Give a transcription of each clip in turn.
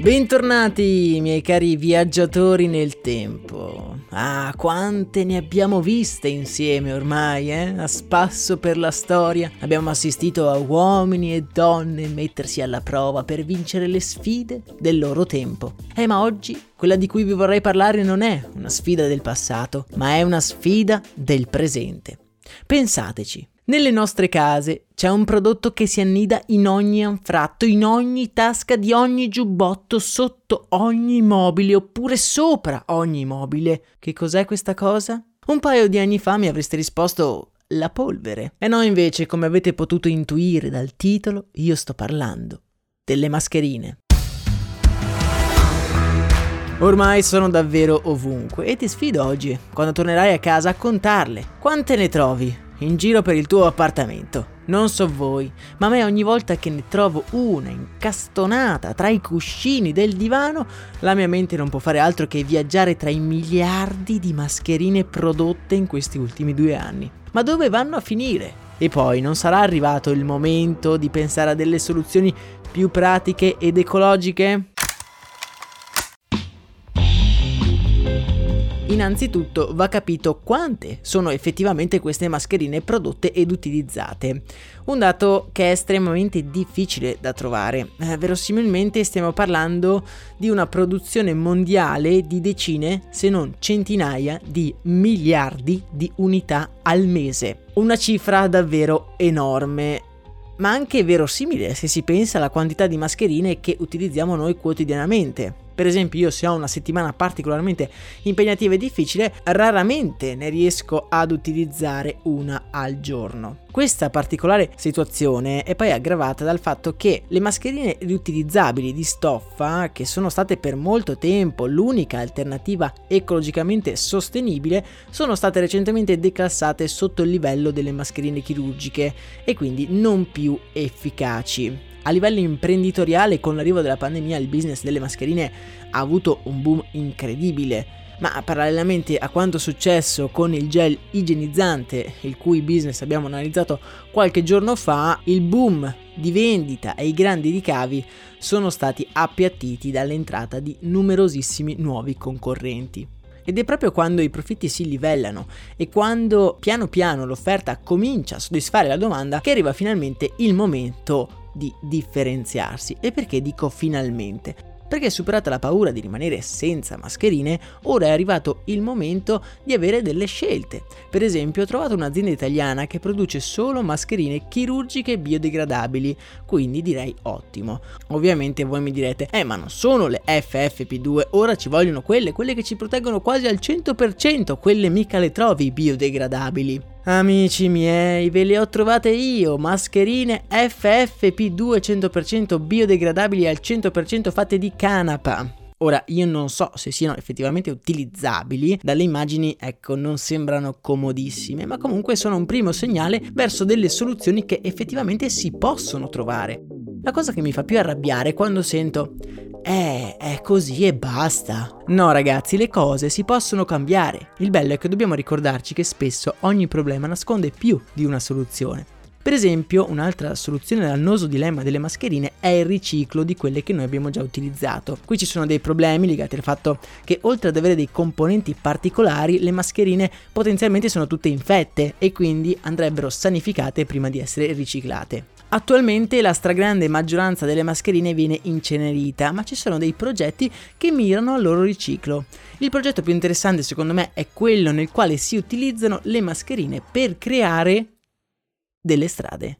Bentornati, miei cari viaggiatori nel tempo. Ah, quante ne abbiamo viste insieme ormai, eh? A spasso per la storia. Abbiamo assistito a uomini e donne mettersi alla prova per vincere le sfide del loro tempo. Eh, ma oggi quella di cui vi vorrei parlare non è una sfida del passato, ma è una sfida del presente. Pensateci, nelle nostre case c'è un prodotto che si annida in ogni anfratto, in ogni tasca di ogni giubbotto, sotto ogni mobile oppure sopra ogni mobile. Che cos'è questa cosa? Un paio di anni fa mi avreste risposto la polvere. E no, invece, come avete potuto intuire dal titolo, io sto parlando delle mascherine. Ormai sono davvero ovunque e ti sfido oggi, quando tornerai a casa, a contarle. Quante ne trovi? In giro per il tuo appartamento. Non so voi, ma a me ogni volta che ne trovo una incastonata tra i cuscini del divano, la mia mente non può fare altro che viaggiare tra i miliardi di mascherine prodotte in questi ultimi due anni. Ma dove vanno a finire? E poi non sarà arrivato il momento di pensare a delle soluzioni più pratiche ed ecologiche? Innanzitutto va capito quante sono effettivamente queste mascherine prodotte ed utilizzate, un dato che è estremamente difficile da trovare. Eh, verosimilmente stiamo parlando di una produzione mondiale di decine, se non centinaia di miliardi di unità al mese. Una cifra davvero enorme ma anche verosimile se si pensa alla quantità di mascherine che utilizziamo noi quotidianamente. Per esempio, io se ho una settimana particolarmente impegnativa e difficile, raramente ne riesco ad utilizzare una al giorno. Questa particolare situazione è poi aggravata dal fatto che le mascherine riutilizzabili di stoffa, che sono state per molto tempo l'unica alternativa ecologicamente sostenibile, sono state recentemente declassate sotto il livello delle mascherine chirurgiche e quindi non più efficaci. A livello imprenditoriale, con l'arrivo della pandemia, il business delle mascherine ha avuto un boom incredibile. Ma parallelamente a quanto successo con il gel igienizzante, il cui business abbiamo analizzato qualche giorno fa, il boom di vendita e i grandi ricavi sono stati appiattiti dall'entrata di numerosissimi nuovi concorrenti. Ed è proprio quando i profitti si livellano e quando piano piano l'offerta comincia a soddisfare la domanda che arriva finalmente il momento di differenziarsi. E perché dico finalmente? Perché superata la paura di rimanere senza mascherine, ora è arrivato il momento di avere delle scelte. Per esempio, ho trovato un'azienda italiana che produce solo mascherine chirurgiche biodegradabili, quindi direi ottimo. Ovviamente voi mi direte, eh ma non sono le FFP2, ora ci vogliono quelle, quelle che ci proteggono quasi al 100%, quelle mica le trovi biodegradabili. Amici miei, ve le ho trovate io, mascherine FFP2 100% biodegradabili al 100% fatte di canapa. Ora, io non so se siano effettivamente utilizzabili, dalle immagini, ecco, non sembrano comodissime, ma comunque sono un primo segnale verso delle soluzioni che effettivamente si possono trovare. La cosa che mi fa più arrabbiare è quando sento eh, è così e basta. No ragazzi, le cose si possono cambiare. Il bello è che dobbiamo ricordarci che spesso ogni problema nasconde più di una soluzione. Per esempio, un'altra soluzione all'annoso dilemma delle mascherine è il riciclo di quelle che noi abbiamo già utilizzato. Qui ci sono dei problemi legati al fatto che oltre ad avere dei componenti particolari, le mascherine potenzialmente sono tutte infette e quindi andrebbero sanificate prima di essere riciclate. Attualmente la stragrande maggioranza delle mascherine viene incenerita, ma ci sono dei progetti che mirano al loro riciclo. Il progetto più interessante secondo me è quello nel quale si utilizzano le mascherine per creare delle strade.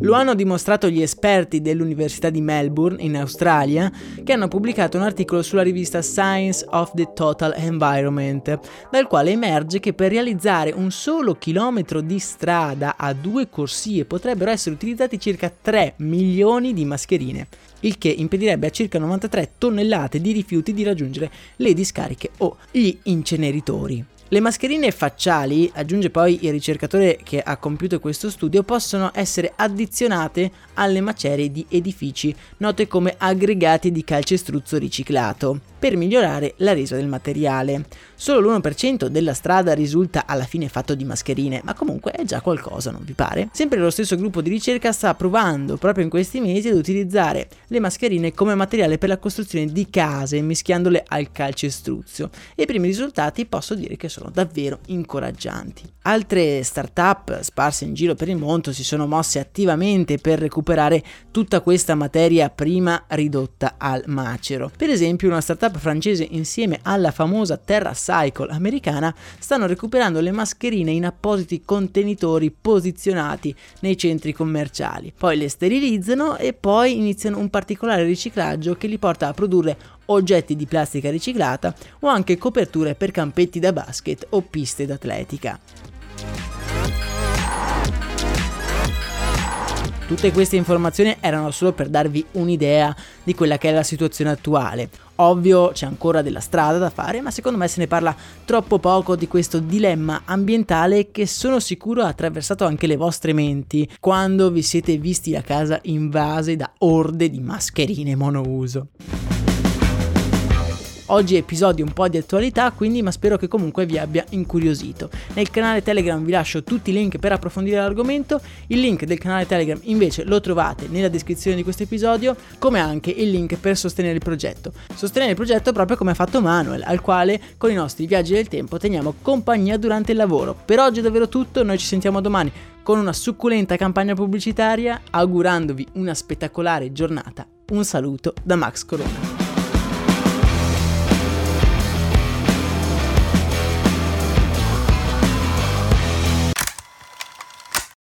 Lo hanno dimostrato gli esperti dell'Università di Melbourne in Australia che hanno pubblicato un articolo sulla rivista Science of the Total Environment, dal quale emerge che per realizzare un solo chilometro di strada a due corsie potrebbero essere utilizzati circa 3 milioni di mascherine, il che impedirebbe a circa 93 tonnellate di rifiuti di raggiungere le discariche o gli inceneritori. Le mascherine facciali, aggiunge poi il ricercatore che ha compiuto questo studio, possono essere addizionate alle macerie di edifici, note come aggregati di calcestruzzo riciclato per migliorare la resa del materiale. Solo l'1% della strada risulta alla fine fatto di mascherine, ma comunque è già qualcosa, non vi pare? Sempre lo stesso gruppo di ricerca sta provando proprio in questi mesi ad utilizzare le mascherine come materiale per la costruzione di case, mischiandole al calcestruzzo e i primi risultati posso dire che sono davvero incoraggianti. Altre start-up sparse in giro per il mondo si sono mosse attivamente per recuperare tutta questa materia prima ridotta al macero. Per esempio una startup francese insieme alla famosa Terra Cycle americana stanno recuperando le mascherine in appositi contenitori posizionati nei centri commerciali. Poi le sterilizzano e poi iniziano un particolare riciclaggio che li porta a produrre oggetti di plastica riciclata o anche coperture per campetti da basket o piste d'atletica. Tutte queste informazioni erano solo per darvi un'idea di quella che è la situazione attuale. Ovvio c'è ancora della strada da fare, ma secondo me se ne parla troppo poco di questo dilemma ambientale che sono sicuro ha attraversato anche le vostre menti quando vi siete visti la casa invase da orde di mascherine monouso. Oggi episodio un po' di attualità, quindi ma spero che comunque vi abbia incuriosito. Nel canale Telegram vi lascio tutti i link per approfondire l'argomento, il link del canale Telegram invece lo trovate nella descrizione di questo episodio, come anche il link per sostenere il progetto. Sostenere il progetto proprio come ha fatto Manuel, al quale con i nostri viaggi del tempo teniamo compagnia durante il lavoro. Per oggi è davvero tutto, noi ci sentiamo domani con una succulenta campagna pubblicitaria, augurandovi una spettacolare giornata. Un saluto da Max Corona.